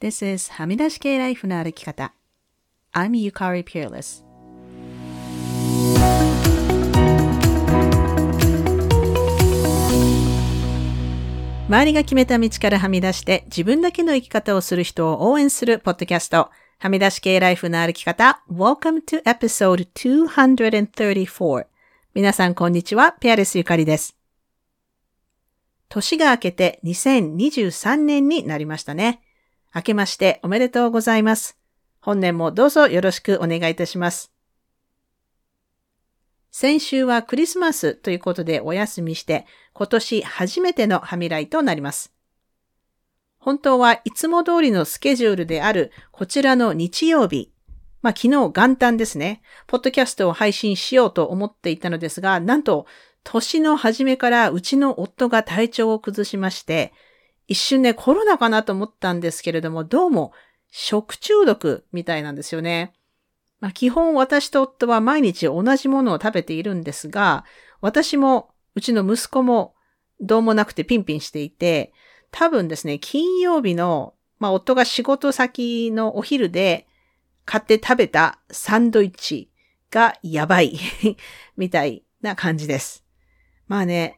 This is はみ出し系ライフの歩き方。I'm Yukari Peerless. 周りが決めた道からはみ出して自分だけの生き方をする人を応援するポッドキャスト。はみ出し系ライフの歩き方。Welcome to episode 234. 皆さんこんにちは。ペアレスゆかりです。年が明けて2023年になりましたね。明けましておめでとうございます。本年もどうぞよろしくお願いいたします。先週はクリスマスということでお休みして、今年初めてのハミライとなります。本当はいつも通りのスケジュールであるこちらの日曜日、まあ昨日元旦ですね、ポッドキャストを配信しようと思っていたのですが、なんと年の初めからうちの夫が体調を崩しまして、一瞬ね、コロナかなと思ったんですけれども、どうも食中毒みたいなんですよね。まあ、基本私と夫は毎日同じものを食べているんですが、私もうちの息子もどうもなくてピンピンしていて、多分ですね、金曜日の、まあ、夫が仕事先のお昼で買って食べたサンドイッチがやばいみたいな感じです。まあね、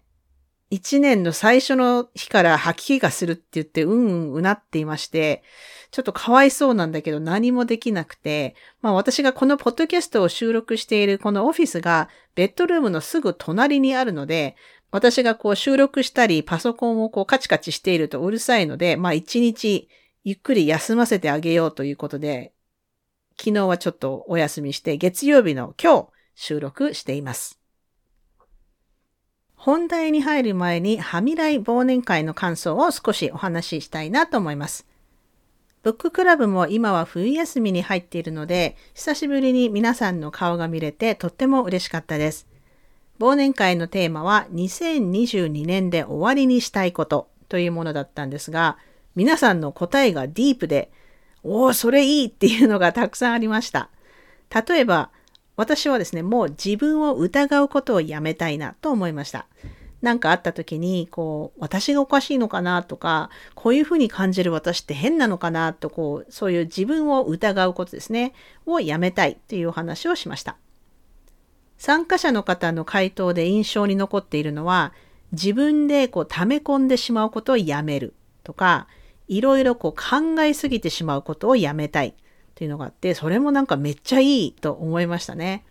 一年の最初の日から吐き気がするって言ってうんうんうなっていまして、ちょっとかわいそうなんだけど何もできなくて、まあ私がこのポッドキャストを収録しているこのオフィスがベッドルームのすぐ隣にあるので、私がこう収録したりパソコンをこうカチカチしているとうるさいので、まあ一日ゆっくり休ませてあげようということで、昨日はちょっとお休みして月曜日の今日収録しています。本題に入る前に、はみらい忘年会の感想を少しお話ししたいなと思います。ブッククラブも今は冬休みに入っているので、久しぶりに皆さんの顔が見れてとっても嬉しかったです。忘年会のテーマは2022年で終わりにしたいことというものだったんですが、皆さんの答えがディープで、おお、それいいっていうのがたくさんありました。例えば、私はですね、もう自分を疑うことをやめたいなと思いました。なんかあった時に、こう、私がおかしいのかなとか、こういうふうに感じる私って変なのかなと、こう、そういう自分を疑うことですね、をやめたいというお話をしました。参加者の方の回答で印象に残っているのは、自分でこう溜め込んでしまうことをやめるとか、いろいろこう考えすぎてしまうことをやめたいっていうのがあって、それもなんかめっちゃいいと思いましたね。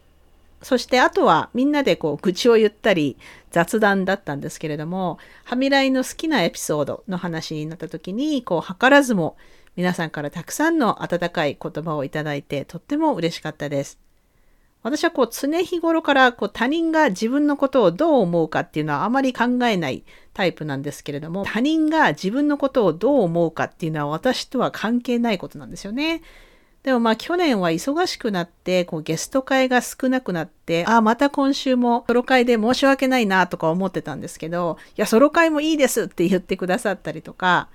そしてあとはみんなでこう愚痴を言ったり雑談だったんですけれども、はみらいの好きなエピソードの話になった時に、こう図らずも皆さんからたくさんの温かい言葉をいただいてとっても嬉しかったです。私はこう常日頃からこう他人が自分のことをどう思うかっていうのはあまり考えないタイプなんですけれども、他人が自分のことをどう思うかっていうのは私とは関係ないことなんですよね。でもまあ去年は忙しくなって、こうゲスト会が少なくなって、ああ、また今週もソロ会で申し訳ないなとか思ってたんですけど、いや、ソロ会もいいですって言ってくださったりとか、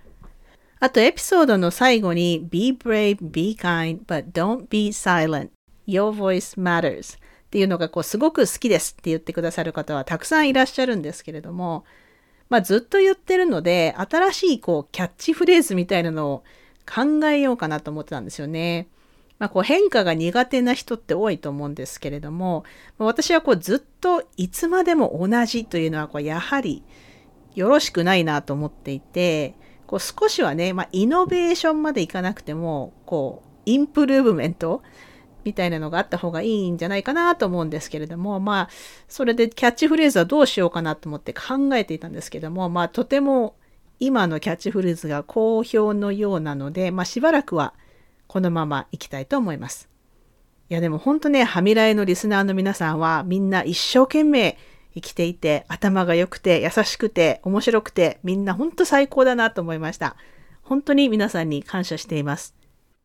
あとエピソードの最後に Be brave, be kind, but don't be silent. Your voice matters. っていうのがこうすごく好きですって言ってくださる方はたくさんいらっしゃるんですけれども、まあずっと言ってるので、新しいこうキャッチフレーズみたいなのを考えようかなと思ってたんですよね。まあ、こう変化が苦手な人って多いと思うんですけれども、私はこうずっといつまでも同じというのはこうやはりよろしくないなと思っていて、こう少しはね、まあ、イノベーションまでいかなくても、こう、インプルーブメントみたいなのがあった方がいいんじゃないかなと思うんですけれども、まあ、それでキャッチフレーズはどうしようかなと思って考えていたんですけども、まあ、とても今のキャッチフレーズが好評のようなので、まあ、しばらくはこのまま行きたいと思います。いやでも本当ね、はみらいのリスナーの皆さんはみんな一生懸命生きていて、頭が良くて、優しくて、面白くて、みんな本当最高だなと思いました。本当に皆さんに感謝しています。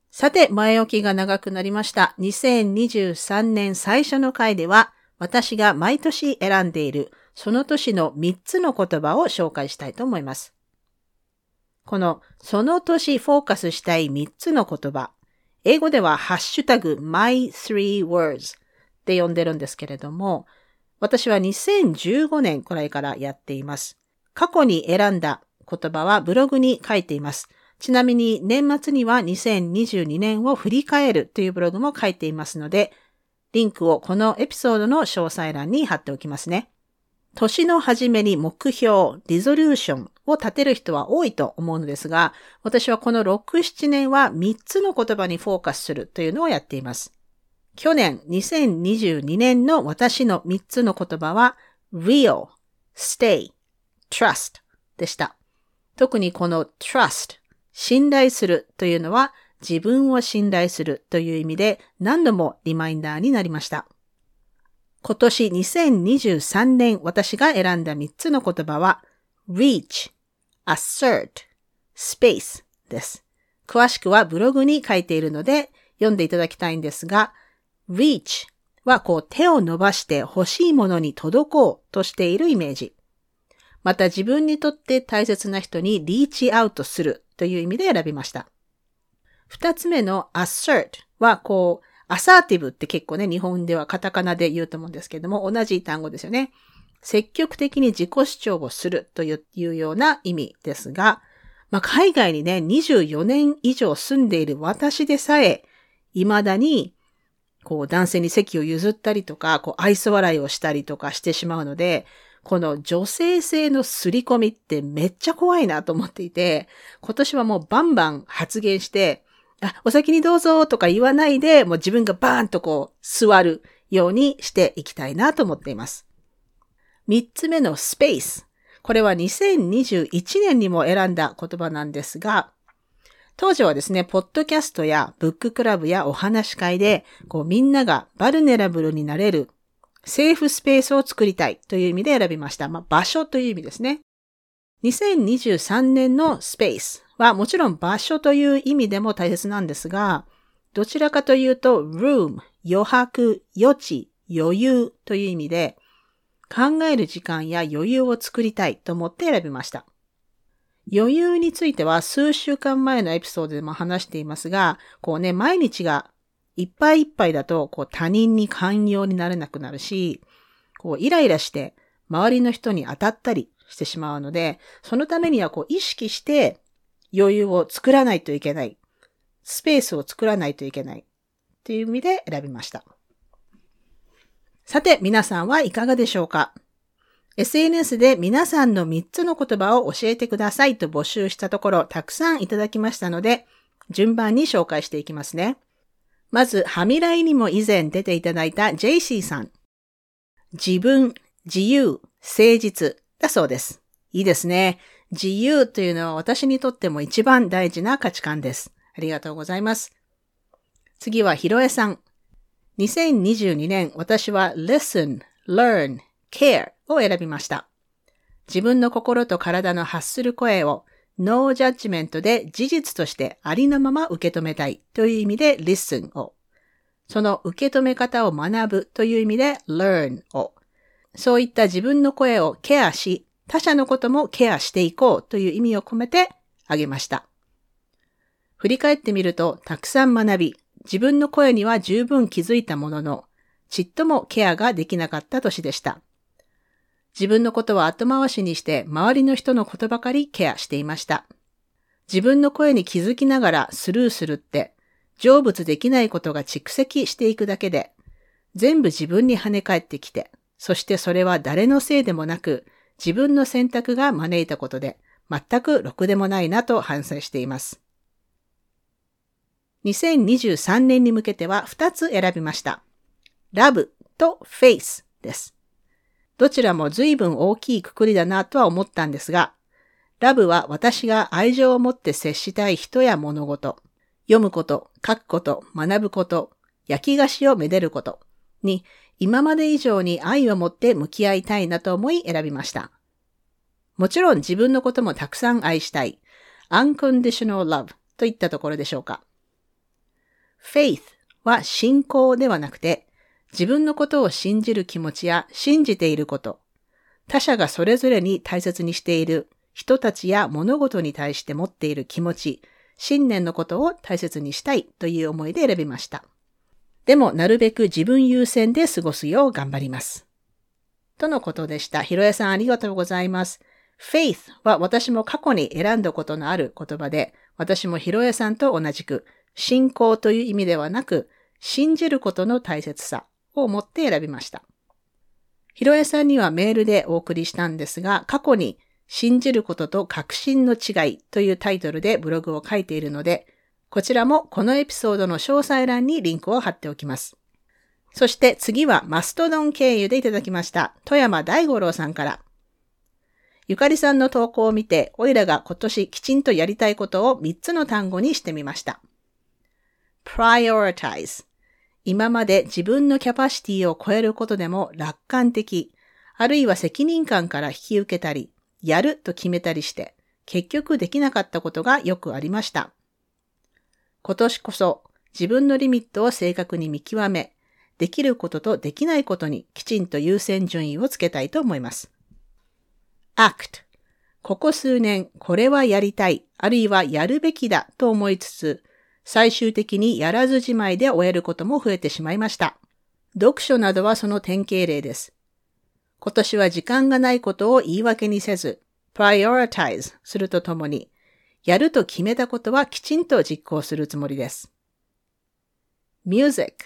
さて、前置きが長くなりました。2023年最初の回では、私が毎年選んでいるその年の3つの言葉を紹介したいと思います。このその年フォーカスしたい3つの言葉。英語ではハッシュタグ my three words って呼んでるんですけれども、私は2015年くらいからやっています。過去に選んだ言葉はブログに書いています。ちなみに年末には2022年を振り返るというブログも書いていますので、リンクをこのエピソードの詳細欄に貼っておきますね。年の初めに目標、リゾリューションを立てる人は多いと思うのですが、私はこの6、7年は3つの言葉にフォーカスするというのをやっています。去年2022年の私の3つの言葉は real, stay, trust でした。特にこの trust 信頼するというのは自分を信頼するという意味で何度もリマインダーになりました。今年2023年私が選んだ3つの言葉は reach, assert, space です。詳しくはブログに書いているので読んでいただきたいんですが reach はこう手を伸ばして欲しいものに届こうとしているイメージ。また自分にとって大切な人にリーチアウトするという意味で選びました。二つ目の assert はこう、アサーティブって結構ね、日本ではカタカナで言うと思うんですけども、同じ単語ですよね。積極的に自己主張をするというような意味ですが、まあ、海外にね、24年以上住んでいる私でさえ、未だに、こう男性に席を譲ったりとか、こう愛想笑いをしたりとかしてしまうので、この女性性の刷り込みってめっちゃ怖いなと思っていて、今年はもうバンバン発言して、あ、お先にどうぞとか言わないで、もう自分がバーンとこう座るようにしていきたいなと思っています。三つ目のスペース。これは2021年にも選んだ言葉なんですが、当時はですね、ポッドキャストやブッククラブやお話し会で、こうみんながバルネラブルになれるセーフスペースを作りたいという意味で選びました。まあ、場所という意味ですね。2023年のスペースはもちろん場所という意味でも大切なんですが、どちらかというと room、余白、余地、余裕という意味で、考える時間や余裕を作りたいと思って選びました。余裕については数週間前のエピソードでも話していますが、こうね、毎日がいっぱいいっぱいだと、こう他人に寛容になれなくなるし、こうイライラして周りの人に当たったりしてしまうので、そのためにはこう意識して余裕を作らないといけない。スペースを作らないといけない。っていう意味で選びました。さて、皆さんはいかがでしょうか ?SNS で皆さんの3つの言葉を教えてくださいと募集したところ、たくさんいただきましたので、順番に紹介していきますね。まず、はみらいにも以前出ていただいたジェイシーさん。自分、自由、誠実だそうです。いいですね。自由というのは私にとっても一番大事な価値観です。ありがとうございます。次はひろえさん。2022年、私は listen, learn, care を選びました。自分の心と体の発する声をノージャッジメントで事実としてありのまま受け止めたいという意味で listen を。その受け止め方を学ぶという意味で learn を。そういった自分の声をケアし、他者のこともケアしていこうという意味を込めてあげました。振り返ってみると、たくさん学び、自分の声には十分気づいたものの、ちっともケアができなかった年でした。自分のことは後回しにして周りの人のことばかりケアしていました。自分の声に気づきながらスルーするって、成仏できないことが蓄積していくだけで、全部自分に跳ね返ってきて、そしてそれは誰のせいでもなく、自分の選択が招いたことで、全くろくでもないなと反省しています。2023年に向けては2つ選びました。ラブとフェイスです。どちらも随分大きいくくりだなとは思ったんですが、ラブは私が愛情を持って接したい人や物事、読むこと、書くこと、学ぶこと、焼き菓子をめでることに今まで以上に愛を持って向き合いたいなと思い選びました。もちろん自分のこともたくさん愛したい。unconditional love といったところでしょうか。Faith は信仰ではなくて、自分のことを信じる気持ちや信じていること、他者がそれぞれに大切にしている人たちや物事に対して持っている気持ち、信念のことを大切にしたいという思いで選びました。でも、なるべく自分優先で過ごすよう頑張ります。とのことでした。ひろやさんありがとうございます。faith は私も過去に選んだことのある言葉で、私もひろえさんと同じく、信仰という意味ではなく、信じることの大切さを持って選びました。ひろえさんにはメールでお送りしたんですが、過去に信じることと確信の違いというタイトルでブログを書いているので、こちらもこのエピソードの詳細欄にリンクを貼っておきます。そして次はマストドン経由でいただきました。富山大五郎さんから。ゆかりさんの投稿を見て、おいらが今年きちんとやりたいことを3つの単語にしてみました。Prioritize 今まで自分のキャパシティを超えることでも楽観的、あるいは責任感から引き受けたり、やると決めたりして、結局できなかったことがよくありました。今年こそ自分のリミットを正確に見極め、できることとできないことにきちんと優先順位をつけたいと思います。act ここ数年これはやりたい、あるいはやるべきだと思いつつ、最終的にやらずじまいで終えることも増えてしまいました。読書などはその典型例です。今年は時間がないことを言い訳にせず、prioritize するとともに、やると決めたことはきちんと実行するつもりです。music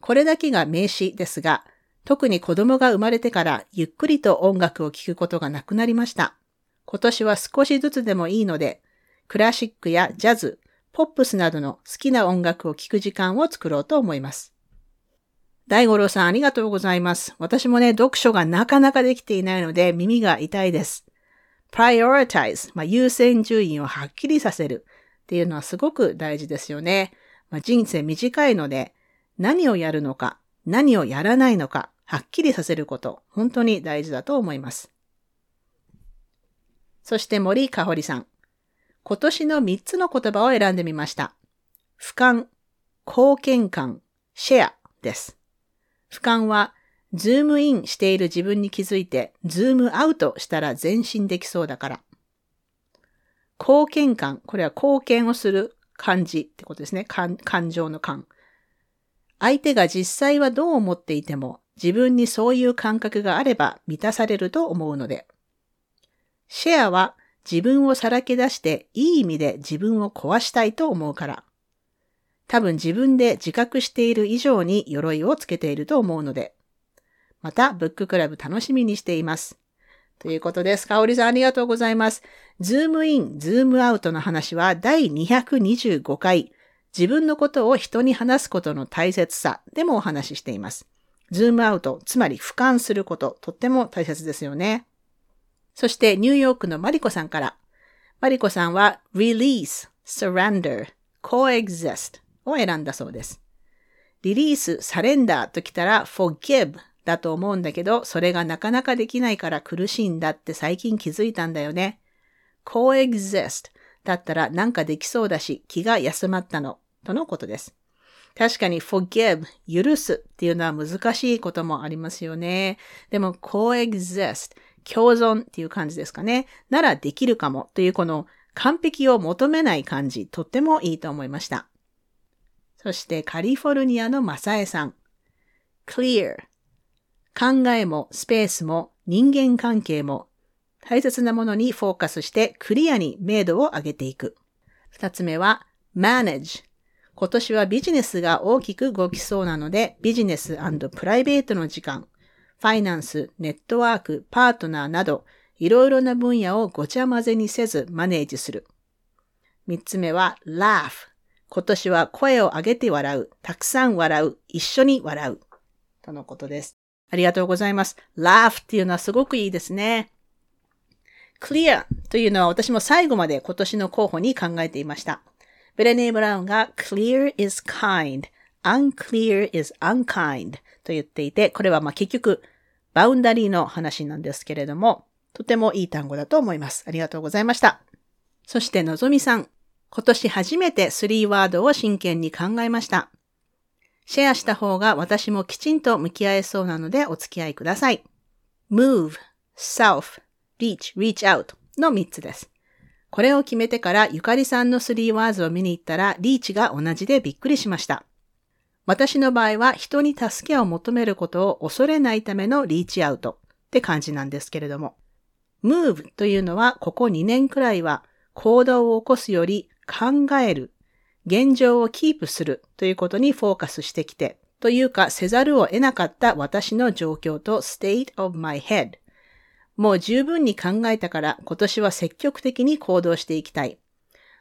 これだけが名詞ですが、特に子供が生まれてからゆっくりと音楽を聴くことがなくなりました。今年は少しずつでもいいので、クラシックやジャズ、ポップスなどの好きな音楽を聴く時間を作ろうと思います。大五郎さんありがとうございます。私もね、読書がなかなかできていないので耳が痛いです。prioritize、まあ、優先順位をはっきりさせるっていうのはすごく大事ですよね。まあ、人生短いので、何をやるのか、何をやらないのか、はっきりさせること、本当に大事だと思います。そして森かほりさん。今年の3つの言葉を選んでみました。俯瞰、貢献感、シェアです。俯瞰は、ズームインしている自分に気づいて、ズームアウトしたら前進できそうだから。貢献感、これは貢献をする感じってことですね。感情の感。相手が実際はどう思っていても、自分にそういう感覚があれば満たされると思うので。シェアは自分をさらけ出していい意味で自分を壊したいと思うから。多分自分で自覚している以上に鎧をつけていると思うので。また、ブッククラブ楽しみにしています。ということです。かおりさんありがとうございます。ズームイン、ズームアウトの話は第225回、自分のことを人に話すことの大切さでもお話ししています。ズームアウト、つまり俯瞰すること、とっても大切ですよね。そしてニューヨークのマリコさんから、マリコさんは release, surrender, coexist を選んだそうです。リリース、サレンダーときたら forgive だと思うんだけど、それがなかなかできないから苦しいんだって最近気づいたんだよね。coexist だったらなんかできそうだし気が休まったの、とのことです。確かに forgive 許すっていうのは難しいこともありますよね。でも coexist 共存っていう感じですかね。ならできるかもというこの完璧を求めない感じ、とってもいいと思いました。そしてカリフォルニアのマサエさん。clear 考えもスペースも人間関係も大切なものにフォーカスしてクリアに明度を上げていく。二つ目は manage。今年はビジネスが大きく動きそうなのでビジネスプライベートの時間、ファイナンス、ネットワーク、パートナーなどいろいろな分野をごちゃ混ぜにせずマネージする。三つ目は laugh。今年は声を上げて笑う、たくさん笑う、一緒に笑う。とのことです。ありがとうございます。laugh っていうのはすごくいいですね。clear というのは私も最後まで今年の候補に考えていました。ブレネー・ブラウンが clear is kind, unclear is unkind と言っていて、これはまあ結局バウンダリーの話なんですけれども、とてもいい単語だと思います。ありがとうございました。そしてのぞみさん。今年初めて3ワードを真剣に考えました。シェアした方が私もきちんと向き合えそうなのでお付き合いください。move, self, reach, reach out の3つです。これを決めてからゆかりさんの3ワーズを見に行ったらリーチが同じでびっくりしました。私の場合は人に助けを求めることを恐れないためのリーチアウトって感じなんですけれども。move というのはここ2年くらいは行動を起こすより考える、現状をキープするということにフォーカスしてきて、というかせざるを得なかった私の状況と state of my head。もう十分に考えたから今年は積極的に行動していきたい。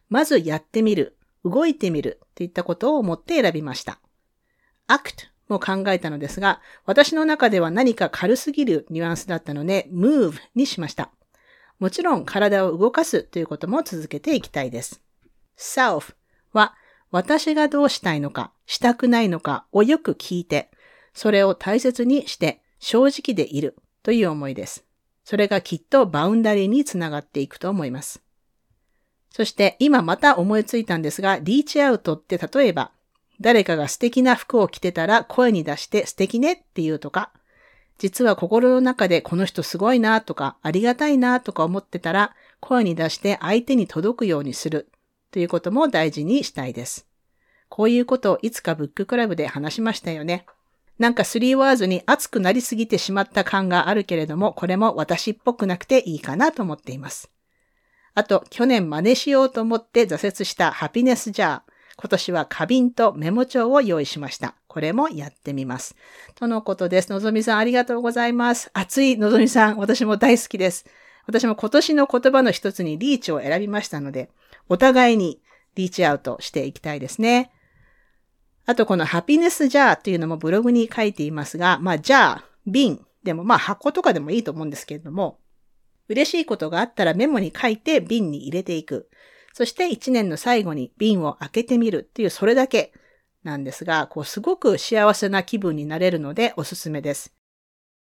まずやってみる、動いてみるといったことを思って選びました。Act も考えたのですが、私の中では何か軽すぎるニュアンスだったので move にしました。もちろん体を動かすということも続けていきたいです。self は私がどうしたいのか、したくないのかをよく聞いて、それを大切にして正直でいるという思いです。それがきっとバウンダリーにつながっていくと思います。そして今また思いついたんですが、リーチアウトって例えば、誰かが素敵な服を着てたら声に出して素敵ねって言うとか、実は心の中でこの人すごいなとか、ありがたいなとか思ってたら、声に出して相手に届くようにするということも大事にしたいです。こういうことをいつかブッククラブで話しましたよね。なんかスリーワーズに熱くなりすぎてしまった感があるけれども、これも私っぽくなくていいかなと思っています。あと、去年真似しようと思って挫折したハピネスジャー。今年は花瓶とメモ帳を用意しました。これもやってみます。とのことです。のぞみさんありがとうございます。熱いのぞみさん、私も大好きです。私も今年の言葉の一つにリーチを選びましたので、お互いにリーチアウトしていきたいですね。あとこのハピネスジャーっていうのもブログに書いていますが、まあジャー、瓶でもまあ箱とかでもいいと思うんですけれども、嬉しいことがあったらメモに書いて瓶に入れていく。そして一年の最後に瓶を開けてみるっていうそれだけなんですが、こうすごく幸せな気分になれるのでおすすめです。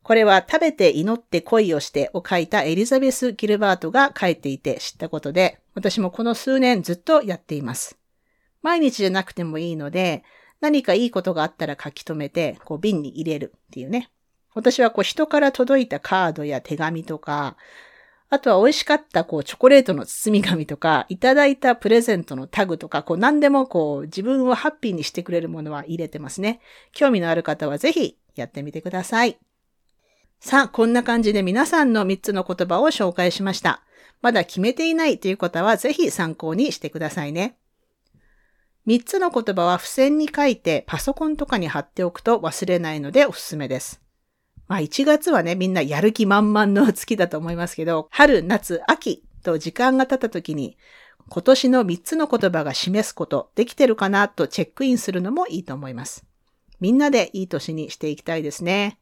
これは食べて祈って恋をしてを書いたエリザベス・ギルバートが書いていて知ったことで、私もこの数年ずっとやっています。毎日じゃなくてもいいので、何かいいことがあったら書き留めて、こう瓶に入れるっていうね。私はこう人から届いたカードや手紙とか、あとは美味しかったこうチョコレートの包み紙とか、いただいたプレゼントのタグとか、こう何でもこう自分をハッピーにしてくれるものは入れてますね。興味のある方はぜひやってみてください。さあ、こんな感じで皆さんの3つの言葉を紹介しました。まだ決めていないという方はぜひ参考にしてくださいね。3つの言葉は付箋に書いてパソコンとかに貼っておくと忘れないのでおすすめです。まあ1月はね、みんなやる気満々の月だと思いますけど、春、夏、秋と時間が経った時に今年の3つの言葉が示すことできてるかなとチェックインするのもいいと思います。みんなでいい年にしていきたいですね。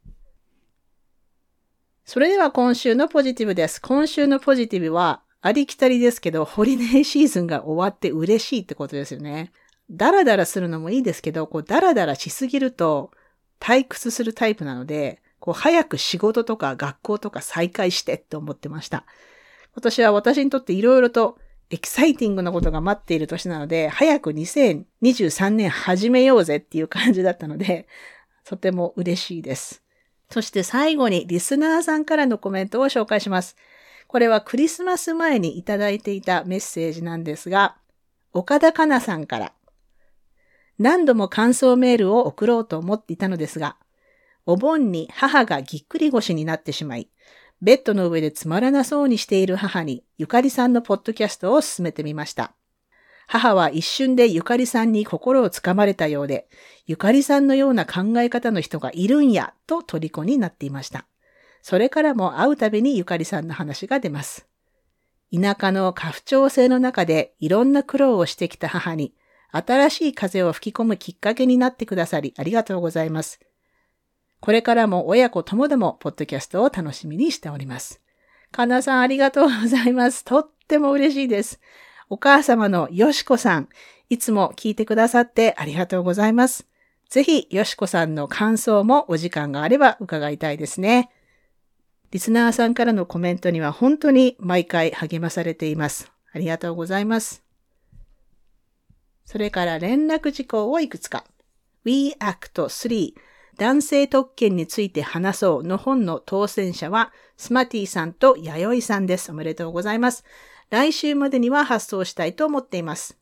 それでは今週のポジティブです。今週のポジティブはありきたりですけど、ホリデーシーズンが終わって嬉しいってことですよね。ダラダラするのもいいですけど、こうダラダラしすぎると退屈するタイプなので、こう早く仕事とか学校とか再開してって思ってました。今年は私にとって色々とエキサイティングなことが待っている年なので、早く2023年始めようぜっていう感じだったので、とても嬉しいです。そして最後にリスナーさんからのコメントを紹介します。これはクリスマス前にいただいていたメッセージなんですが、岡田かなさんから何度も感想メールを送ろうと思っていたのですが、お盆に母がぎっくり腰になってしまい、ベッドの上でつまらなそうにしている母にゆかりさんのポッドキャストを進めてみました。母は一瞬でゆかりさんに心をつかまれたようで、ゆかりさんのような考え方の人がいるんや、と虜になっていました。それからも会うたびにゆかりさんの話が出ます。田舎の家父長制の中でいろんな苦労をしてきた母に、新しい風を吹き込むきっかけになってくださりありがとうございます。これからも親子ともどもポッドキャストを楽しみにしております。かなさんありがとうございます。とっても嬉しいです。お母様のよしこさん、いつも聞いてくださってありがとうございます。ぜひ、よしこさんの感想もお時間があれば伺いたいですね。リスナーさんからのコメントには本当に毎回励まされています。ありがとうございます。それから連絡事項をいくつか。We Act 3男性特権について話そうの本の当選者はスマティさんと弥生さんです。おめでとうございます。来週までには発送したいと思っています。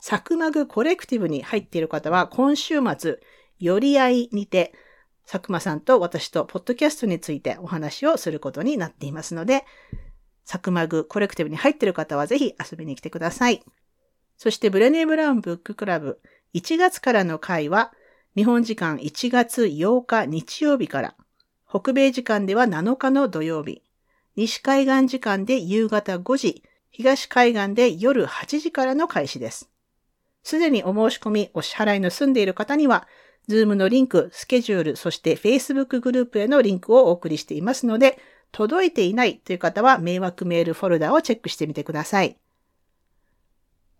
サクマグコレクティブに入っている方は今週末、寄り合いにて、佐久間さんと私とポッドキャストについてお話をすることになっていますので、サクマグコレクティブに入っている方はぜひ遊びに来てください。そしてブレネー・ブラウンブッククラブ1月からの回は日本時間1月8日日曜日から、北米時間では7日の土曜日、西海岸時間で夕方5時、東海岸で夜8時からの開始です。すでにお申し込み、お支払いの済んでいる方には、 Zoom のリンク、スケジュール、そして Facebook グループへのリンクをお送りしていますので、届いていないという方は迷惑メールフォルダをチェックしてみてください。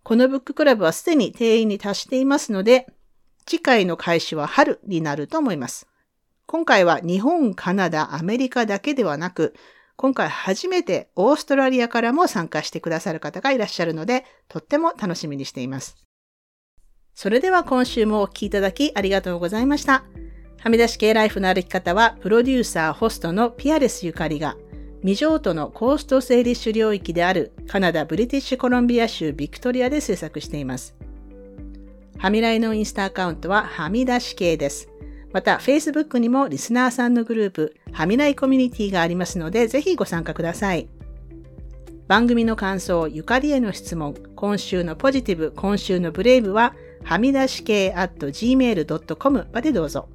このブッククラブはすでに定員に達していますので、次回の開始は春になると思います。今回は日本、カナダ、アメリカだけではなく、今回初めてオーストラリアからも参加してくださる方がいらっしゃるので、とっても楽しみにしています。それでは今週もお聴きいただきありがとうございました。はみ出し系ライフの歩き方は、プロデューサー、ホストのピアレスゆかりが、未譲渡のコースト整理種領域であるカナダ・ブリティッシュコロンビア州ビクトリアで制作しています。はみらいのインスタアカウントははみ出し系です。また、Facebook にもリスナーさんのグループ、はみらいコミュニティがありますので、ぜひご参加ください。番組の感想、ゆかりへの質問、今週のポジティブ、今週のブレイブは、はみ出し系 at gmail.com までどうぞ。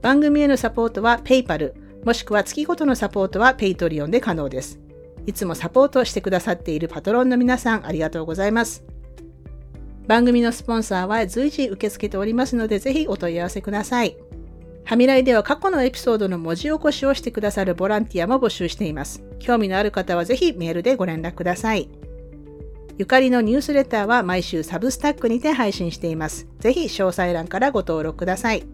番組へのサポートは PayPal、もしくは月ごとのサポートは Patreon で可能です。いつもサポートしてくださっているパトロンの皆さんありがとうございます。番組のスポンサーは随時受け付けておりますので、ぜひお問い合わせください。はみらいでは過去のエピソードの文字起こしをしてくださるボランティアも募集しています。興味のある方はぜひメールでご連絡ください。ゆかりのニュースレターは毎週サブスタックにて配信しています。ぜひ詳細欄からご登録ください。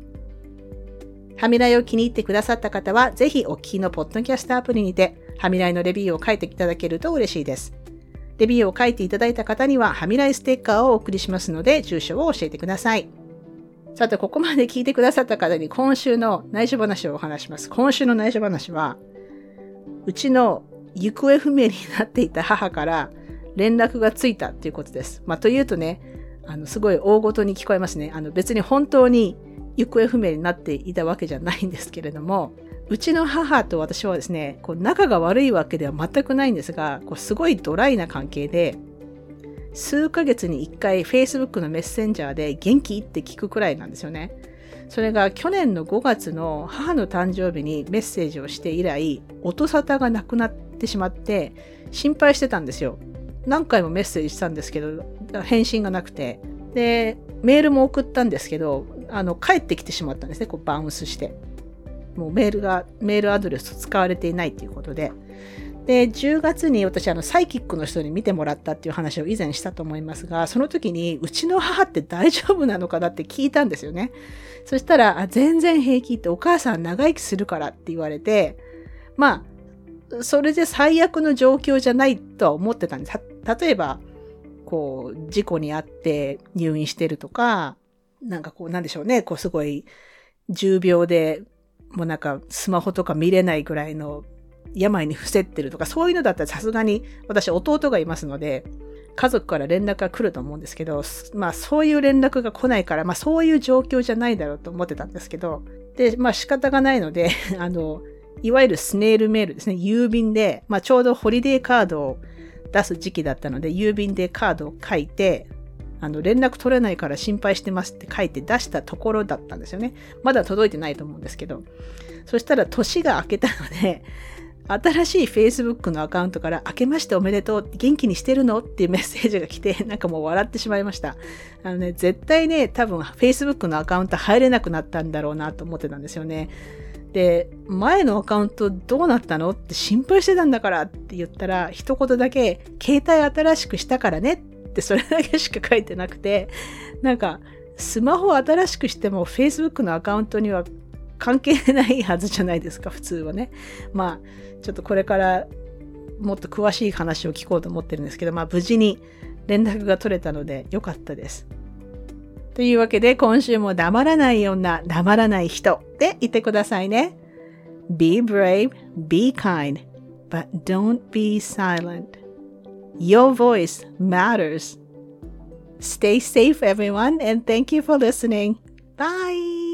はみらいを気に入ってくださった方は、ぜひお聞きのポッドキャストアプリにて、はみらいのレビューを書いていただけると嬉しいです。レビューを書いていただいた方には、はみらいステッカーをお送りしますので、住所を教えてください。さて、ここまで聞いてくださった方に今週の内緒話をお話します。今週の内緒話は、うちの行方不明になっていた母から連絡がついたっていうことです。まあ、というとね、あの、すごい大ごとに聞こえますね。あの、別に本当に行方不明になっていたわけじゃないんですけれども、うちの母と私はですね、こう仲が悪いわけでは全くないんですが、こうすごいドライな関係で、数ヶ月に1回 Facebook のメッセンジャーで元気って聞くくらいなんですよね。それが去年の5月の母の誕生日にメッセージをして以来、音沙汰がなくなってしまって心配してたんですよ。何回もメッセージしたんですけど、返信がなくて。で、メールも送ったんですけど、あの、帰ってきてしまったんですね。こうバウンスして。もうメールが、メールアドレス使われていないということで。で、10月に私、あの、サイキックの人に見てもらったっていう話を以前したと思いますが、その時に、うちの母って大丈夫なのかなって聞いたんですよね。そしたら、あ全然平気ってお母さん長生きするからって言われて、まあ、それで最悪の状況じゃないとは思ってたんです。例えば、こう、事故にあって入院してるとか、なんかこう、なんでしょうね、こうすごい重病でもうなんかスマホとか見れないぐらいの病に伏せってるとか、そういうのだったらさすがに私弟がいますので、家族から連絡が来ると思うんですけど、まあそういう連絡が来ないから、まあそういう状況じゃないだろうと思ってたんですけど、で、まあ仕方がないので、あの、いわゆるスネールメールですね、郵便で、まあちょうどホリデーカードを出す時期だったので、郵便でカードを書いて、あの、連絡取れないから心配してますって書いて出したところだったんですよね。まだ届いてないと思うんですけど。そしたら年が明けたので、新しい Facebook のアカウントから明けましておめでとう元気にしてるのっていうメッセージが来て、なんかもう笑ってしまいました。あのね、絶対ね、多分 Facebook のアカウント入れなくなったんだろうなと思ってたんですよね。で、前のアカウントどうなったのって心配してたんだからって言ったら、一言だけ、携帯新しくしたからねってそれだけしか書いてなくて、なんか、スマホを新しくしても Facebook のアカウントには関係ないはずじゃないですか、普通はね。まあ、ちょっとこれからもっと詳しい話を聞こうと思ってるんですけど、まあ無事に連絡が取れたのでよかったです。というわけで今週も黙らない女、黙らない人で言ってくださいね。Be brave, be kind, but don't be silent. Your voice matters. Stay safe, everyone, and thank you for listening. Bye.